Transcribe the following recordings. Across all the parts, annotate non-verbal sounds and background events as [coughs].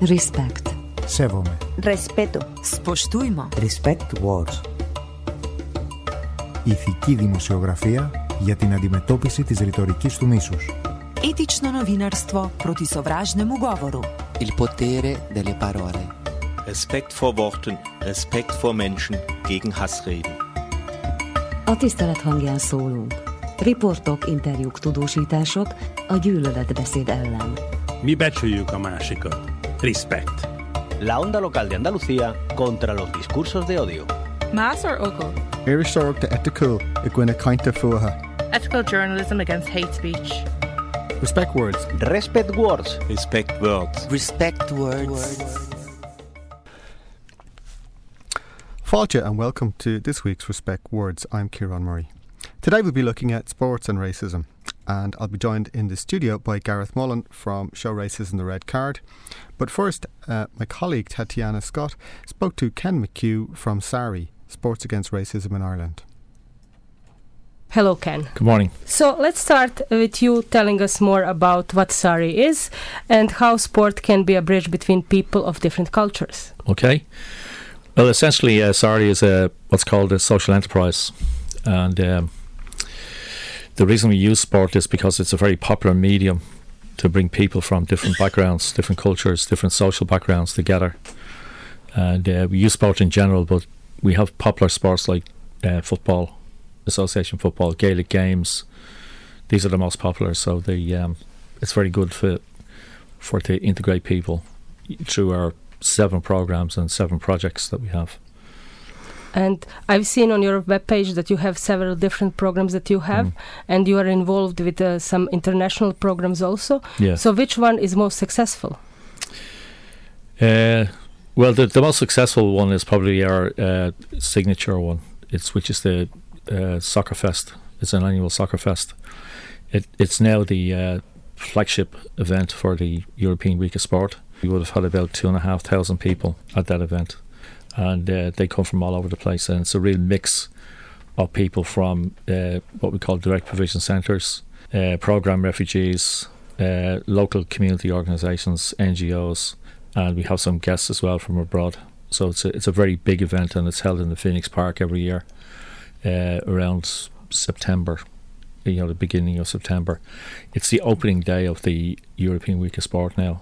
Respect. Σέβομαι. Respeto. Spoštujmo. Respect Wars. Ηθική δημοσιογραφία για την αντιμετώπιση της ρητορικής του μίσους. Etično novinarstvo proti sovražnemu govoru. Il potere delle parole. Respekt vor Worten, Respekt vor Menschen gegen Hassreden. A tisztelet hangján szólunk. Riportok, interjúk, tudósítások a gyűlöletbeszéd ellen. Mi becsüljük a másikat. Respect. La onda local de Andalucía contra los discursos de odio. Más or ogo? Iristorach de ethical i gine kainte fuha. Ethical journalism against hate speech. Respect words. Respect words. Respect words. Respect words. Falcha and welcome to this week's Respect Words. I'm Ciaran Murray. Today we'll be looking at sports and racism, and I'll be joined in the studio by Garrett Mullan from Show Racism the Red Card. But first, uh, my colleague Tatjana Skot spoke to Ken McCue from SARI, Sports Against Racism in Ireland. Hello, Ken. Good morning. So let's start with you telling us more about what SARI is and how sport can be a bridge between people of different cultures. Okay. Well, essentially, uh, SARI is a what's called a social enterprise, and um, the reason we use sport is because it's a very popular medium to bring people from different backgrounds, different cultures, different social backgrounds together. And uh, we use sport in general, but we have popular sports like uh, football, association football, Gaelic games. These are the most popular, so they um, it's very good for for to integrate people through our seven programs and seven projects that we have. And I've seen on your webpage that you have several different programs that you have, Mm. and you are involved with uh, some international programs also. Yeah. So, which one is most successful? Uh, well, the, the most successful one is probably our uh, signature one. It's which is the uh, Soccer Fest. It's an annual Soccer Fest. It, it's now the uh, flagship event for the European Week of Sport. We would have had about two and a half thousand people at that event, and uh, they come from all over the place. And it's a real mix of people from uh, what we call direct provision centres, uh, program refugees, uh, local community organisations, NGOs, and we have some guests as well from abroad. So it's a, it's a very big event, and it's held in the Phoenix Park every year uh, around September. You know, the beginning of September. It's the opening day of the European Week of Sport now,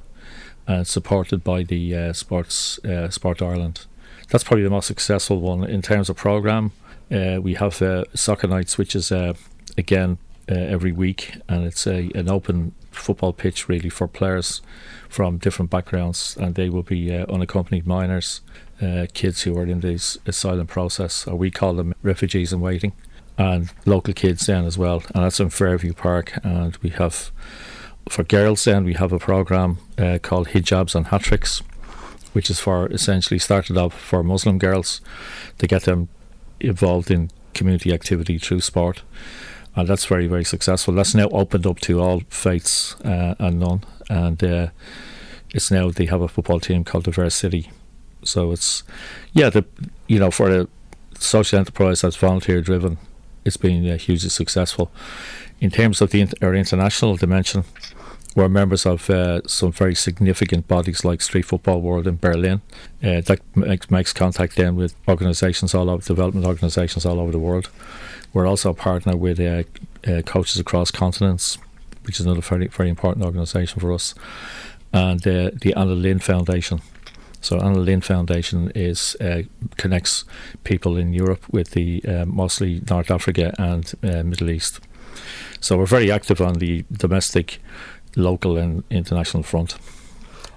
and supported by the uh, Sports Sport Ireland. That's probably the most successful one in terms of program. Uh, we have uh, soccer nights, which is uh, again uh, every week, and it's a an open football pitch really for players from different backgrounds, and they will be uh, unaccompanied minors, uh, kids who are in this asylum process, or we call them refugees in waiting, and local kids then as well, and that's in Fairview Park, and we have for girls then we have a program called Hijabs and Hat Tricks, which is for essentially started off for Muslim girls to get them involved in community activity through sport. And that's very, very successful. That's now opened up to all faiths uh, and none. And uh, it's now they have a football team called the City. So it's, yeah, the you know, for a social enterprise that's volunteer driven, it's been uh, hugely successful. In terms of the our international dimension, we're members of uh, some very significant bodies like Street Football World in Berlin. Uh, that makes, makes contact then with organisations all over, development organisations all over the world. We're also a partner with uh, uh, Coaches Across Continents, which is another very, very important organisation for us, and uh, the Anna Lindh Foundation. So Anna Lindh Foundation is uh, connects people in Europe with the uh, mostly North Africa and uh, Middle East. So we're very active on the domestic, local, and international front.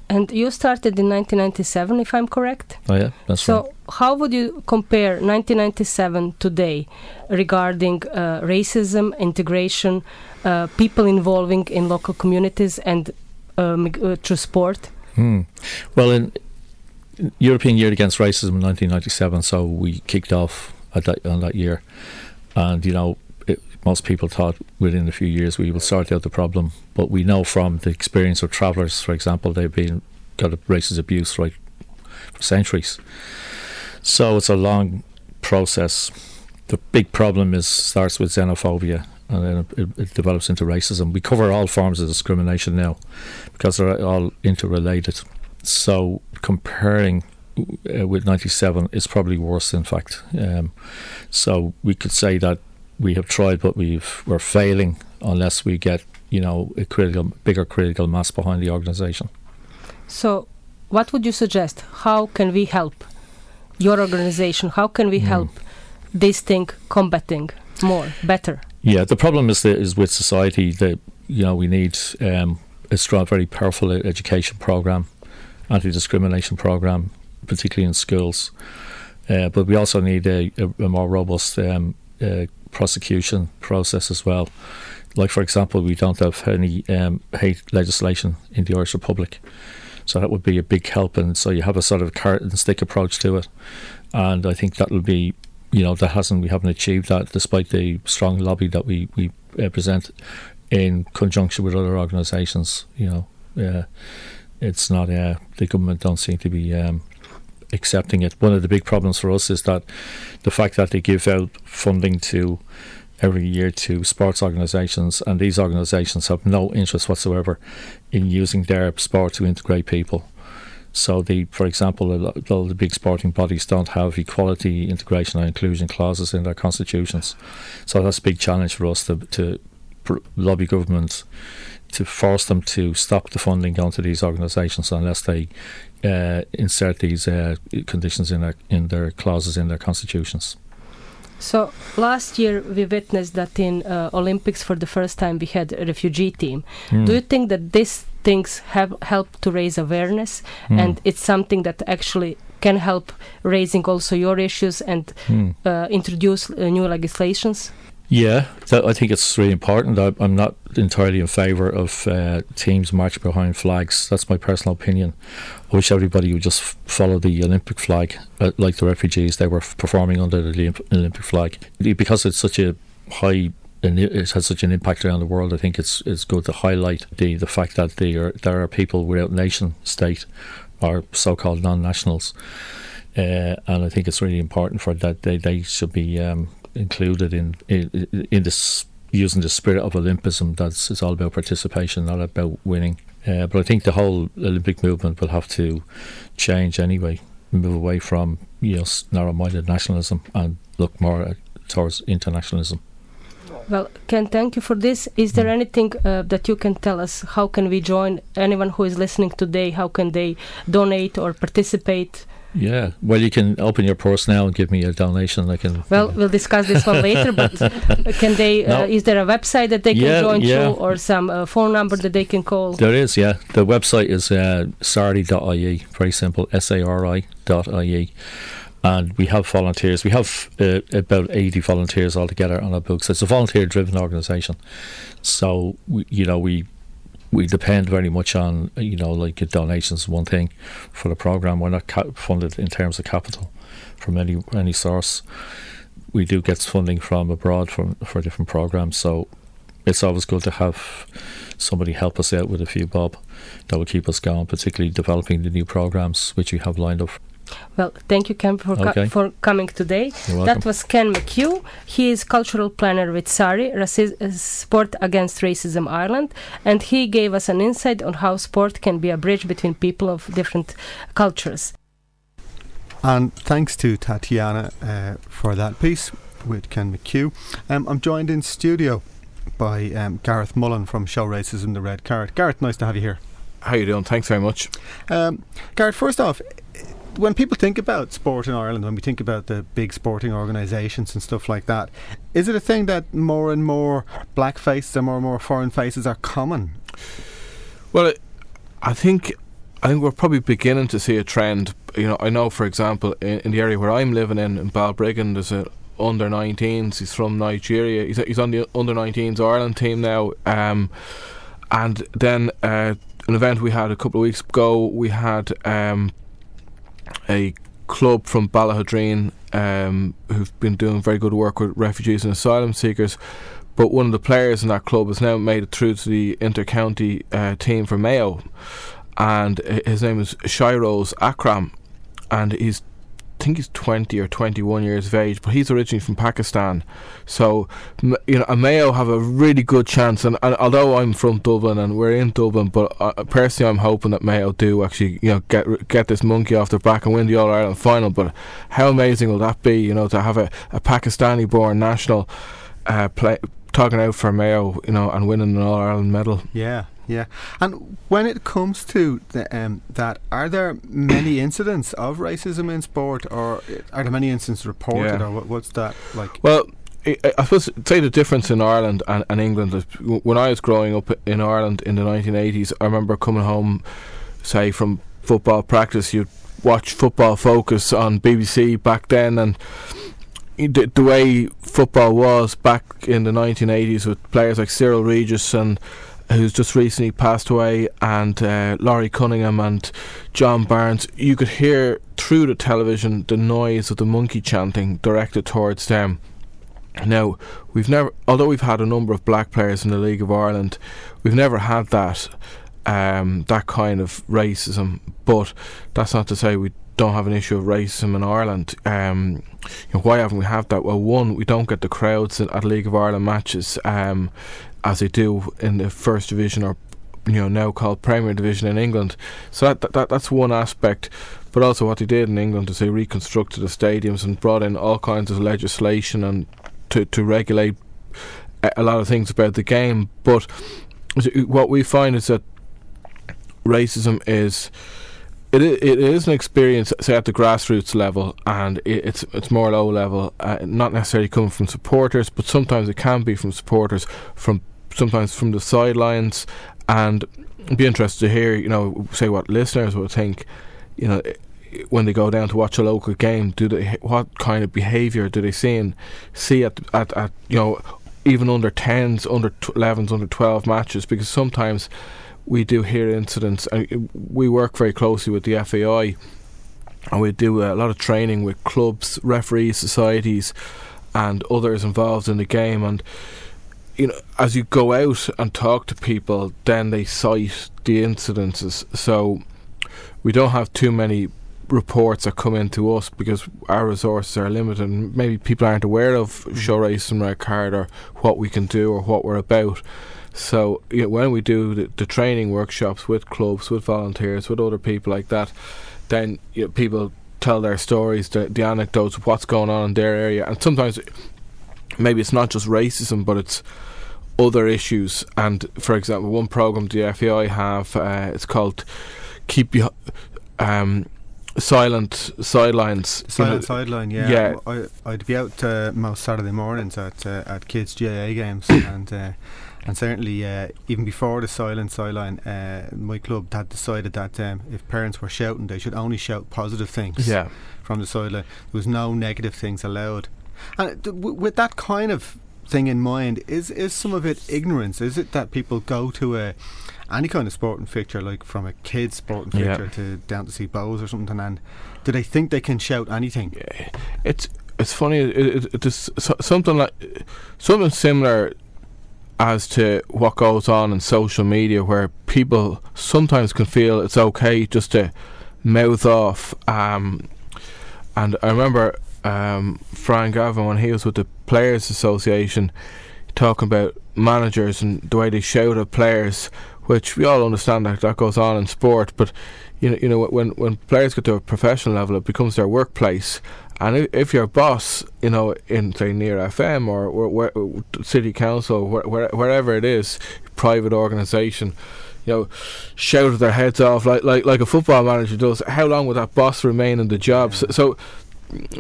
And you started in 1997, if I'm correct. Oh yeah, that's so, right. how would you compare 1997 today regarding uh, racism, integration, uh, people involving in local communities, and um, uh, through sport? Hmm. Well, in European Year Against Racism in 1997, so we kicked off at that, on that year, and you know, most people thought within a few years we will sort out the problem, but we know from the experience of travellers, for example, they've been got racist abuse right for centuries. So it's a long process. The big problem is starts with xenophobia and then it, it develops into racism. We cover all forms of discrimination now because they're all interrelated. so comparing uh, with 97 is probably worse, in fact. Um, so we could say that we have tried, but we've we're failing unless we get you know a critical, bigger critical mass behind the organisation. So, what would you suggest? How can we help your organisation? How can we Mm. help this thing combating more, better? Yeah, the problem is that is with society that you know we need um, a strong, very powerful education program, anti-discrimination program, particularly in schools. Uh, but we also need a, a, a more robust um, uh, prosecution process as well. Like, for example, we don't have any um, hate legislation in the Irish Republic, so that would be a big help. And so you have a sort of carrot and stick approach to it, and I think that will be, you know, that hasn't we haven't achieved that despite the strong lobby that we we uh, present in conjunction with other organisations. You know, uh, it's not uh, the government don't seem to be. Um, accepting it. One of the big problems for us is that the fact that they give out funding to every year to sports organisations, and these organisations have no interest whatsoever in using their sport to integrate people. So, the, for example, a the big sporting bodies don't have equality, integration, and inclusion clauses in their constitutions. So that's a big challenge for us to, to lobby governments to force them to stop the funding going to these organisations unless they uh, insert these uh, conditions in their in their clauses in their constitutions. So last year we witnessed that in uh, Olympics for the first time we had a refugee team. Mm. Do you think that these things have helped to raise awareness Mm. and it's something that actually can help raising also your issues and Mm. uh, introduce uh, new legislations? Yeah, that, I think it's really important. I, I'm not entirely in favour of uh, teams marching behind flags. That's my personal opinion. I wish everybody would just follow the Olympic flag, uh, like the refugees. They were performing under the Olympic flag because it's such a high. And it has such an impact around the world. I think it's it's good to highlight the, the fact that there are, there are people without nation state, or so-called non-nationals, uh, and I think it's really important for that they, they should be um, included in in, in this using the spirit of Olympism. That's it's all about participation, not about winning. Uh, but I think the whole Olympic movement will have to change anyway, move away from you know narrow-minded nationalism and look more towards internationalism. Well, Ken, thank you for this. Is there anything uh, that you can tell us? How can we join? Anyone who is listening today, how can they donate or participate? Yeah, well, you can open your purse now and give me a donation. I can. Well, we'll discuss this one later. But [laughs] can they? Uh, Is there a website that they can Yeah, join yeah. through, or some uh, phone number that they can call? There is, yeah. The website is uh, sari.ie, very simple, S-A-R-I dot I-E. And we have volunteers. We have uh, about 80 volunteers altogether on our books. It's a volunteer-driven organisation. So, we, you know, we we depend very much on, you know, like donations, one thing, for the programme. We're not ca- funded in terms of capital from any any source. We do get funding from abroad from for different programmes. So, it's always good to have somebody help us out with a few bob that will keep us going, particularly developing the new programs which we have lined up. Well, thank you, Ken, for, co- for coming today. You're That was Ken McCue. He is cultural planner with SARI, Racis- uh, Sport Against Racism Ireland, and he gave us an insight on how sport can be a bridge between people of different cultures. And thanks to Tatjana uh, for that piece with Ken McCue. Um, I'm joined in studio by um, Garrett Mullan from Show Racism The Red Carrot. Garrett, nice to have you here. How you doing? Thanks very much. Um, Garrett, first off, when people think about sport in Ireland, when we think about the big sporting organisations and stuff like that, is it a thing that more and more black faces and more and more foreign faces are common? Well, I think I think we're probably beginning to see a trend. You know, I know, for example, in, in the area where I'm living in, in Balbriggan, there's a under 19s. He's from Nigeria. He's, he's on the under 19s Ireland team now. Um, and then uh, an event we had a couple of weeks ago, we had um, a club from Ballaghaderreen um, who've been doing very good work with refugees and asylum seekers. But one of the players in that club has now made it through to the inter-county uh, team for Mayo, and uh, his name is Shairoze Akram, and he's think he's 20 or 21 years of age, but he's originally from Pakistan. So, you know, Mayo have a really good chance. And, and although I'm from Dublin and we're in Dublin, but uh, personally, I'm hoping that Mayo do actually, you know, get get this monkey off their back and win the All Ireland final. But how amazing will that be? You know, to have a, a Pakistani-born national uh, play talking out for Mayo, you know, and winning an All Ireland medal. Yeah, yeah. And when it comes to the, um, that, are there many [coughs] incidents of racism in sport, or are there many incidents reported, Yeah. or what, what's that like? Well, I, I suppose say the difference in Ireland and, and England is when I was growing up in Ireland in the 1980s, I remember coming home, say from football practice, you'd watch Football Focus on BBC back then, and the, the way football was back in the 1980s with players like Cyril Regis and who's just recently passed away, and uh, Laurie Cunningham and John Barnes, you could hear through the television the noise of the monkey chanting directed towards them. Now, we've never, although we've had a number of black players in the League of Ireland, we've never had that um, that kind of racism. But that's not to say we don't have an issue of racism in Ireland. Um, you know, why haven't we had that? Well, one, we don't get the crowds at League of Ireland matches um, as they do in the First Division or you know now called Premier Division in England. So that, that, that that's one aspect. But also what they did in England is they reconstructed the stadiums and brought in all kinds of legislation and to to regulate a, lot of things about the game. But what we find is that racism is it it is an experience, say at the grassroots level, and it, it's it's more low level, uh, not necessarily coming from supporters, but sometimes it can be from supporters, from sometimes from the sidelines, and be interested to hear, you know, say what listeners would think, you know. When they go down to watch a local game, do they what kind of behaviour do they see and see at at, at you know even under tens, under 11s, under twelve matches? Because sometimes we do hear incidents. Uh, we work very closely with the FAI, and we do a lot of training with clubs, referees, societies, and others involved in the game. And you know, as you go out and talk to people, then they cite the incidences. So we don't have too many reports that come into us because our resources are limited and maybe people aren't aware of mm-hmm. show racism red card or what we can do or what we're about. So you know, when we do the, the training workshops with clubs with volunteers with other people like that then you know, people tell their stories the, the anecdotes of what's going on in their area. And sometimes maybe it's not just racism but it's other issues and for example one program the FAI have uh, it's called keep you um silent sidelines Silent sideline, yeah. yeah I, I'd be out uh, most Saturday mornings at uh, at kids' GAA games, [coughs] and uh, and certainly uh, even before the silent sideline, uh, my club had decided that um, if parents were shouting, they should only shout positive things. Yeah. From the sideline, there was no negative things allowed, and with that kind of thing in mind, is is some of it ignorance? Is it that people go to a any kind of sporting fixture, like from a kid's sporting Yeah. fixture to down to see Bohs or something, and do they think they can shout anything? it's it's funny. It, it, it is something like something similar as to what goes on in social media, where people sometimes can feel it's okay just to mouth off. Um, and I remember um, Frank Gavin when he was with the Players Association talking about managers and the way they shout at players, which we all understand that that goes on in sport, but you know, you know, when when players get to a professional level, it becomes their workplace. And if your boss, you know, in say near FM or city council, where, where, wherever it is, private organisation, you know, shouted their heads off like like like a football manager does, how long would that boss remain in the job? So, so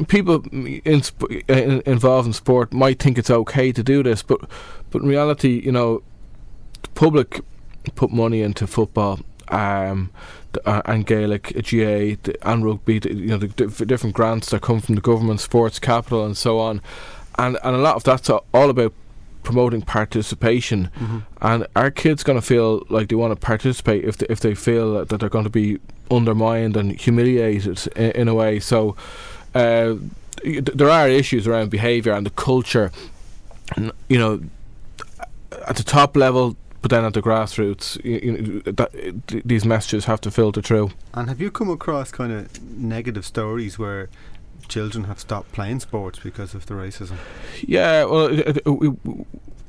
people in, sp- involved in sport might think it's okay to do this, but but in reality, you know, the public put money into football. Um, th- uh, and Gaelic, uh, GA, th- and rugby, th- you know, the diff- different grants that come from the government, sports capital, and so on, and and a lot of that's all about promoting participation. Mhm. And our kids going to feel like they want to participate if they, if they feel that, that they're going to be undermined and humiliated in, in a way. So uh, th- there are issues around behaviour and the culture. You know, at the top level, but then at the grassroots, you, you know, that, th- these messages have to filter through. And have you come across kind of negative stories where children have stopped playing sports because of the racism. Yeah, well, we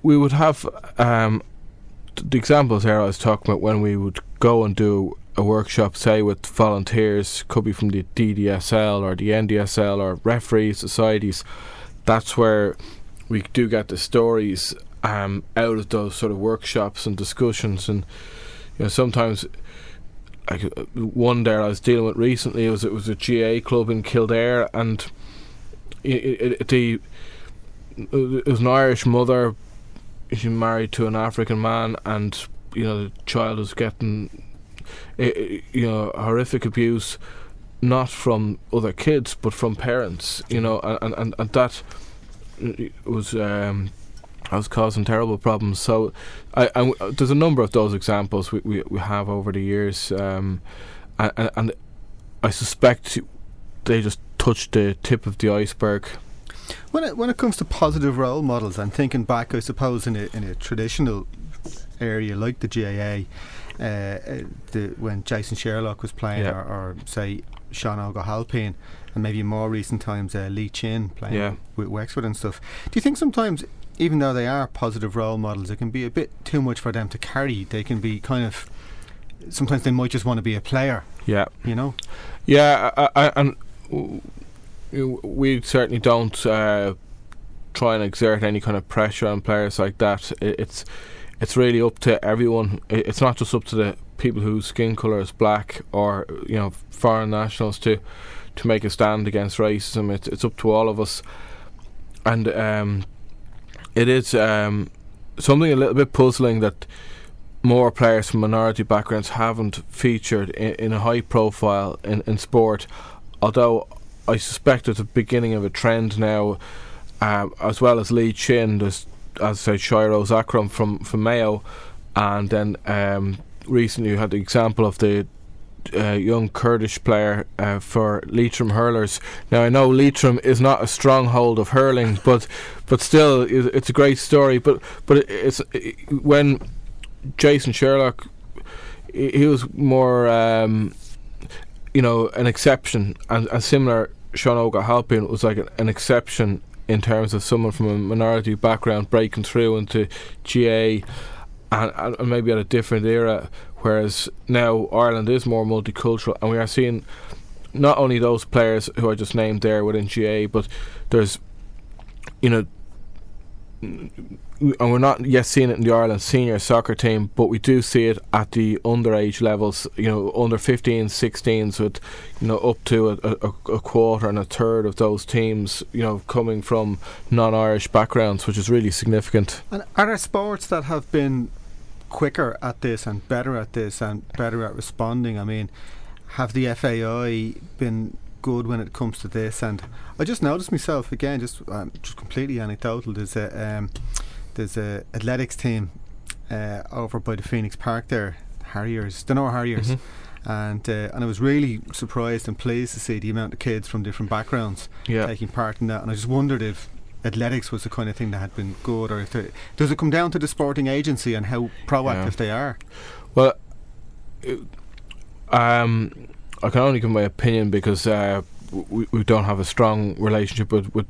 we would have um, the examples here I was talking about when we would go and do a workshop, say with volunteers, could be from the DDSL or the NDSL or referee societies. That's where we do get the stories um, out of those sort of workshops and discussions, and you know sometimes. Like uh, one there I was dealing with recently was it was a GA club in Kildare and it, it, the it was an Irish mother she married to an African man and you know the child was getting you know horrific abuse not from other kids but from parents you know and and, and that was um, I was causing terrible problems. So, I, I, there's a number of those examples we, we, we have over the years, um, and, and I suspect they just touched the tip of the iceberg. When it when it comes to positive role models, I'm thinking back, I suppose, in a in a traditional area like the GAA, uh, uh, the, when Jason Sherlock was playing, yeah. or, or, say Sean O'Halpin, and maybe more recent times uh, Lee Chin playing yeah. with Wexford and stuff. Do you think sometimes, even though they are positive role models, it can be a bit too much for them to carry? They can be kind of sometimes they might just want to be a player. Yeah, you know. Yeah, I, I, and we certainly don't uh, try and exert any kind of pressure on players like that. it's it's really up to everyone. it's not just up to the people whose skin colour is black or you know foreign nationals to to make a stand against racism. It's it's up to all of us, and um, it is um, something a little bit puzzling that more players from minority backgrounds haven't featured in, in a high profile in, in sport. Although I suspect it's the beginning of a trend now, uh, as well as Lee Chin. There's, as I say, Shairoze Akram from from Mayo, and then um, recently you had the example of the uh, young Kurdish player uh, for Leitrim hurlers. Now I know Leitrim is not a stronghold of hurling, [laughs] but but still it's a great story. But but it's it, when Jason Sherlock, he was more. Um, you know, an exception, and, a similar. Sean O'Halpin was like an, an, exception in terms of someone from a minority background breaking through into GA, and, and maybe at a different era. Whereas now Ireland is more multicultural, and we are seeing not only those players who I just named there within GA, but there's, you know, and we're not yet seeing it in the Ireland senior soccer team, but we do see it at the underage levels, you know, under 15s, 16s, with, you know, up to a, a, a quarter and a third of those teams, you know, coming from non Irish backgrounds, which is really significant. And are there sports that have been quicker at this and better at this and better at responding? I mean, have the FAI been good when it comes to this? And I just noticed myself again, just um, just completely anecdotal. There's a um, there's a athletics team uh, over by the Phoenix Park there, Harriers, Donore Harriers. Mm-hmm. And uh, and I was really surprised and pleased to see the amount of kids from different backgrounds yeah. taking part in that. And I just wondered if athletics was the kind of thing that had been good, or if does it come down to the sporting agency and how proactive yeah. they are? Well, um, I can only give my opinion because uh, we, we don't have a strong relationship with, with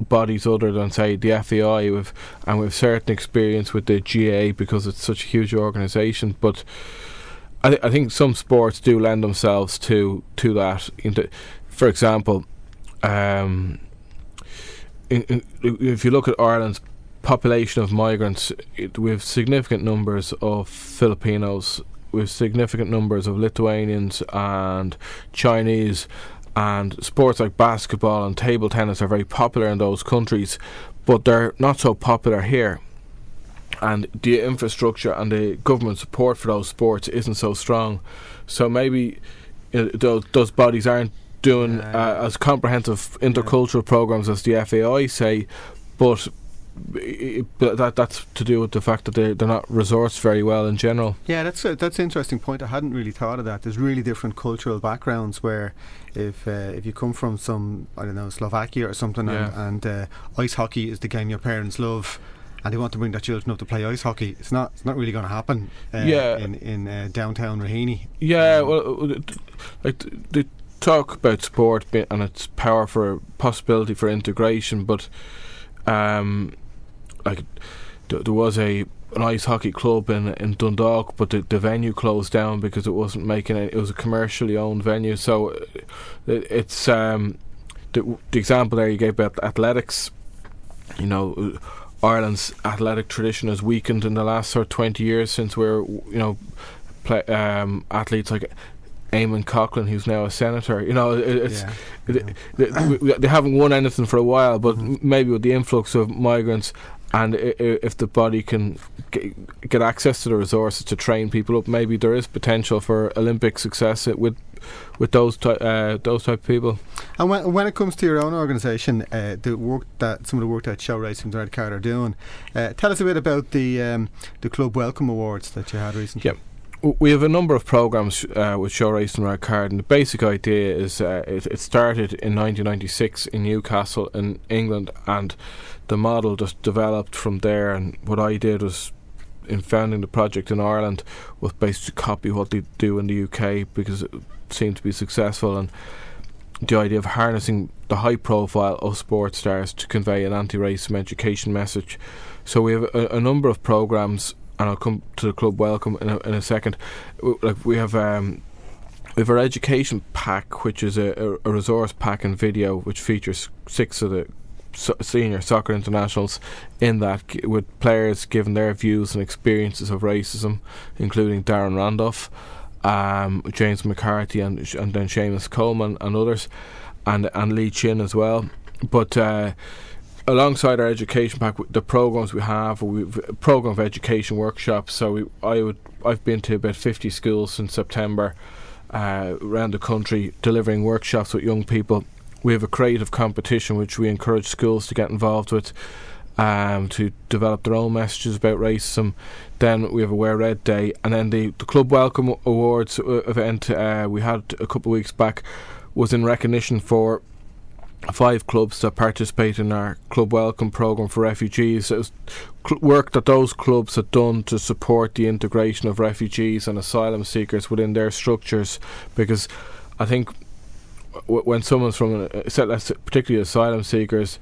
bodies other than say the FAI with and with certain experience with the GA because it's such a huge organisation but I, th- I think some sports do lend themselves to to that. For example um, in, in, if you look at Ireland's population of migrants it, we have significant numbers of Filipinos with significant numbers of Lithuanians and Chinese and sports like basketball and table tennis are very popular in those countries, but they're not so popular here. And the infrastructure and the government support for those sports isn't so strong. So maybe you know, those, those bodies aren't doing uh, as comprehensive intercultural programs as the FAI say, but but that that's to do with the fact that they're, they're not resourced very well in general. Yeah, that's a, that's an interesting point. I hadn't really thought of that. There's really different cultural backgrounds where if uh, if you come from some I don't know Slovakia or something yeah. and, and uh, ice hockey is the game your parents love and they want to bring their children up to play ice hockey. It's not. It's not really going to happen. Uh, yeah. In in uh, downtown Raheny. Yeah. Um, well, like the talk about sport and its power for possibility for integration, but um, like th- there was a an ice hockey club in in Dundalk, but the, the venue closed down because it wasn't making it. It was a commercially owned venue, so uh, it, it's um, the, the example there you gave about athletics. You know, Ireland's athletic tradition has weakened in the last sort of twenty years since we're you know play, um, athletes like Eamonn Coghlan, who's now a senator. You know, it's yeah, it, They, they, haven't won anything for a while, but mm-hmm. maybe with the influx of migrants and if the body can get access to the resources to train people up, maybe there is potential for Olympic success with with those ty- uh, those type of people. And when, when it comes to your own organisation, uh, the work that some of the work that Show Racism the Red Card are doing, uh, tell us a bit about the um, the Club Welcome Awards that you had recently. Yeah we have a number of programs uh, with Show Racism and Red Card, and the basic idea is uh, it, it, started in 1996 in Newcastle in England, and the model just developed from there. And what I did was in founding the project in Ireland was basically to copy what they do in the UK because it seemed to be successful and the idea of harnessing the high profile of sports stars to convey an anti-racism education message. So we have a, a number of programs and I'll come to the club welcome in a, in a second. Like we have um, we have our education pack, which is a, a, resource pack and video, which features six of the senior soccer internationals in that, with players giving their views and experiences of racism, including Darren Randolph, um, James McCarthy, and and then Seamus Coleman and others, and and Lee Chin as well. But uh, alongside our education pack, the programs we have, we've program of education workshops. So we, I would, I've been to about fifty schools since September, uh, around the country, delivering workshops with young people. We have a creative competition which we encourage schools to get involved with. Um, to develop their own messages about racism. Then we have a Wear Red Day, and then the, the Club Welcome Awards uh, event uh, we had a couple of weeks back was in recognition for five clubs that participate in our club welcome program for refugees. It was cl- work that those clubs had done to support the integration of refugees and asylum seekers within their structures. Because I think when someone's from, a, particularly asylum seekers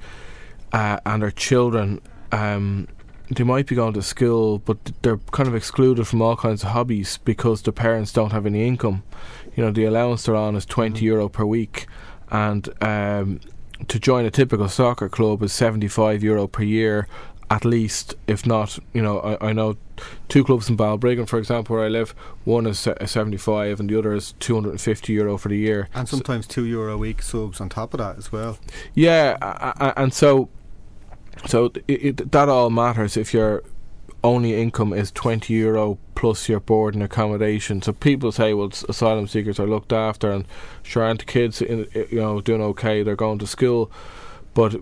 uh, and their children, um, they might be going to school, but they're kind of excluded from all kinds of hobbies because their parents don't have any income. You know, the allowance they're on is 20 mm-hmm. euro per week and um, to join a typical soccer club is 75 euro per year at least if not you know I, I know two clubs in Balbriggan for example where I live one is 75 and the other is 250 euro for the year and sometimes so 2 euro a week subs on top of that as well yeah and so so it, it, that all matters if you're only income is 20 euro plus your board and accommodation. So people say, well, asylum seekers are looked after, and sure, aren't the kids in, you know doing okay? They're going to school, but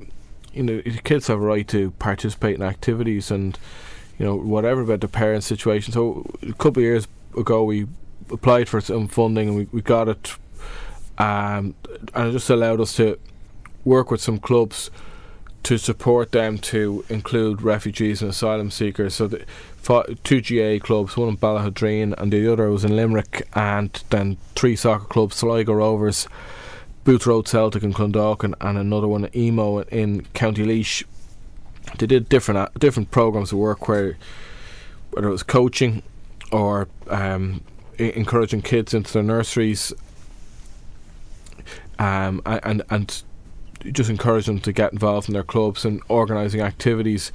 you know, kids have a right to participate in activities and you know whatever about the parents' situation. So a couple of years ago, we applied for some funding and we, we got it, um, and it just allowed us to work with some clubs to support them to include refugees and asylum seekers. So the two GA clubs, one in Ballaghaderreen and the other was in Limerick, and then three soccer clubs: Sligo Rovers, Booth Road Celtic in Clondalkin, and another one at Emo in County Laois. They did different uh, different programs of work where whether it was coaching or um, encouraging kids into their nurseries. Um, and and just encourage them to get involved in their clubs and organising activities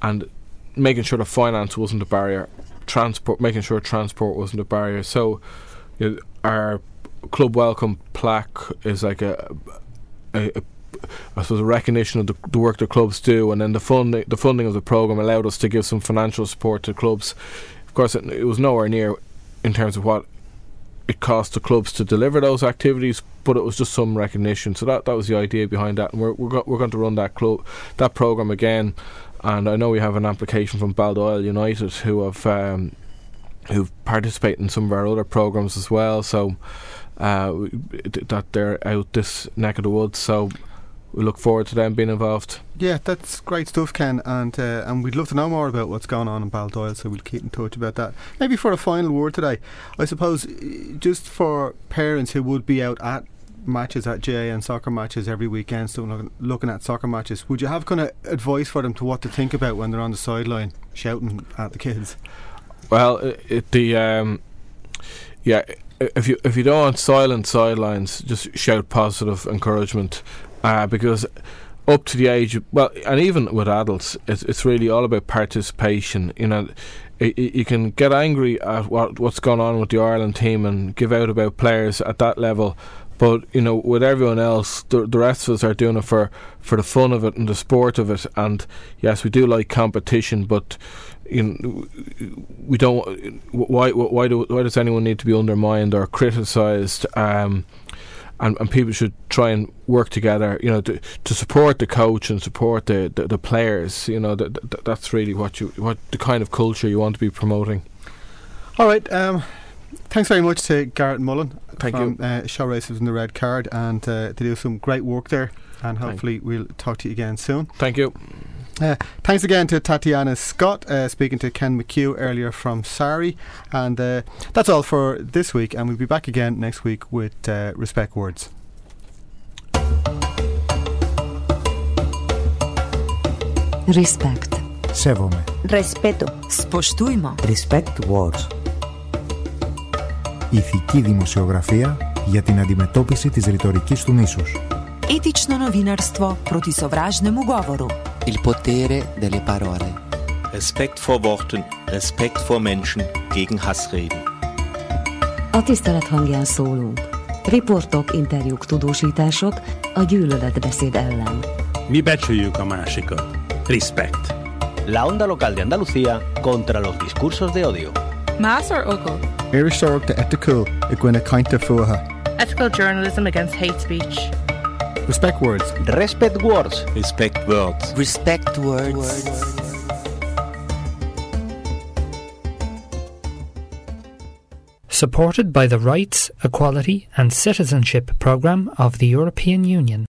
and making sure the finance wasn't a barrier, transport, making sure transport wasn't a barrier. So, you know, our club welcome plaque is like a, a, a I suppose a recognition of the, the, work the clubs do, and then the funding the funding of the program allowed us to give some financial support to clubs. Of course, it, it was nowhere near in terms of what it cost the clubs to deliver those activities, but it was just some recognition. So that that was the idea behind that, and we're we're, go- we're going to run that club that program again. And I know we have an application from Baldoyle United who have um, who participate in some of our other programs as well. So uh, that they're out this neck of the woods. So we look forward to them being involved. Yeah, that's great stuff, Ken, and uh, and we'd love to know more about what's going on in Baldoyle, so we'll keep in touch about that. Maybe for a final word today, I suppose, just for parents who would be out at matches at GA and soccer matches every weekend, so looking, looking at soccer matches. Would you have kind of advice for them to what to think about when they're on the sideline shouting at the kids? Well, it, it the um, yeah, if you if you don't want silent sidelines, just shout positive encouragement, uh, because up to the age, of, well, and even with adults, it's it's really all about participation. You know, it, it, you can get angry at what what's going on with the Ireland team and give out about players at that level. But you know, with everyone else, the, the rest of us are doing it for, for the fun of it and the sport of it. And yes, we do like competition, but you know, we don't. Why why do why does anyone need to be undermined or criticised? Um, and, and people should try and work together, you know, to, to support the coach and support the, the, the players. You know, that, that that's really what you what the kind of culture you want to be promoting. All right. Um, Thanks very much to Garrett Mullan Thank from you. Uh, Show Racism the Red Card, and uh, they do some great work there. And hopefully, Thank we'll talk to you again soon. Thank you. Uh, thanks again to Tatjana Skot, uh, speaking to Ken McCue earlier from SARI. And uh, that's all for this week, and we'll be back again next week with uh, Respect Words. Respect. Sevome. Respeto. Spoštujmo. Respect Words. Ηθική δημοσιογραφία για την αντιμετώπιση της ρητορικής του μίσους. Etično novinarstvo proti sovražnemu govoru. Il potere delle parole. Respekt vor Worten, Respekt vor Menschen gegen Hassreden. A tisztelet hangján szólunk. Riportok, interjúk, tudósítások a gyűlöletbeszéd ellen. Mi becsüljük a másikat. Respect. La onda local de Andalucía contra los discursos de odio. Mass or Ogle? Irish Dork de Etikul, i gwine kainte fuha. Ethical journalism against hate speech. Respect Words. Respect words. Respect words. Respect words. Supported by the Rights, Equality and Citizenship Programme of the European Union.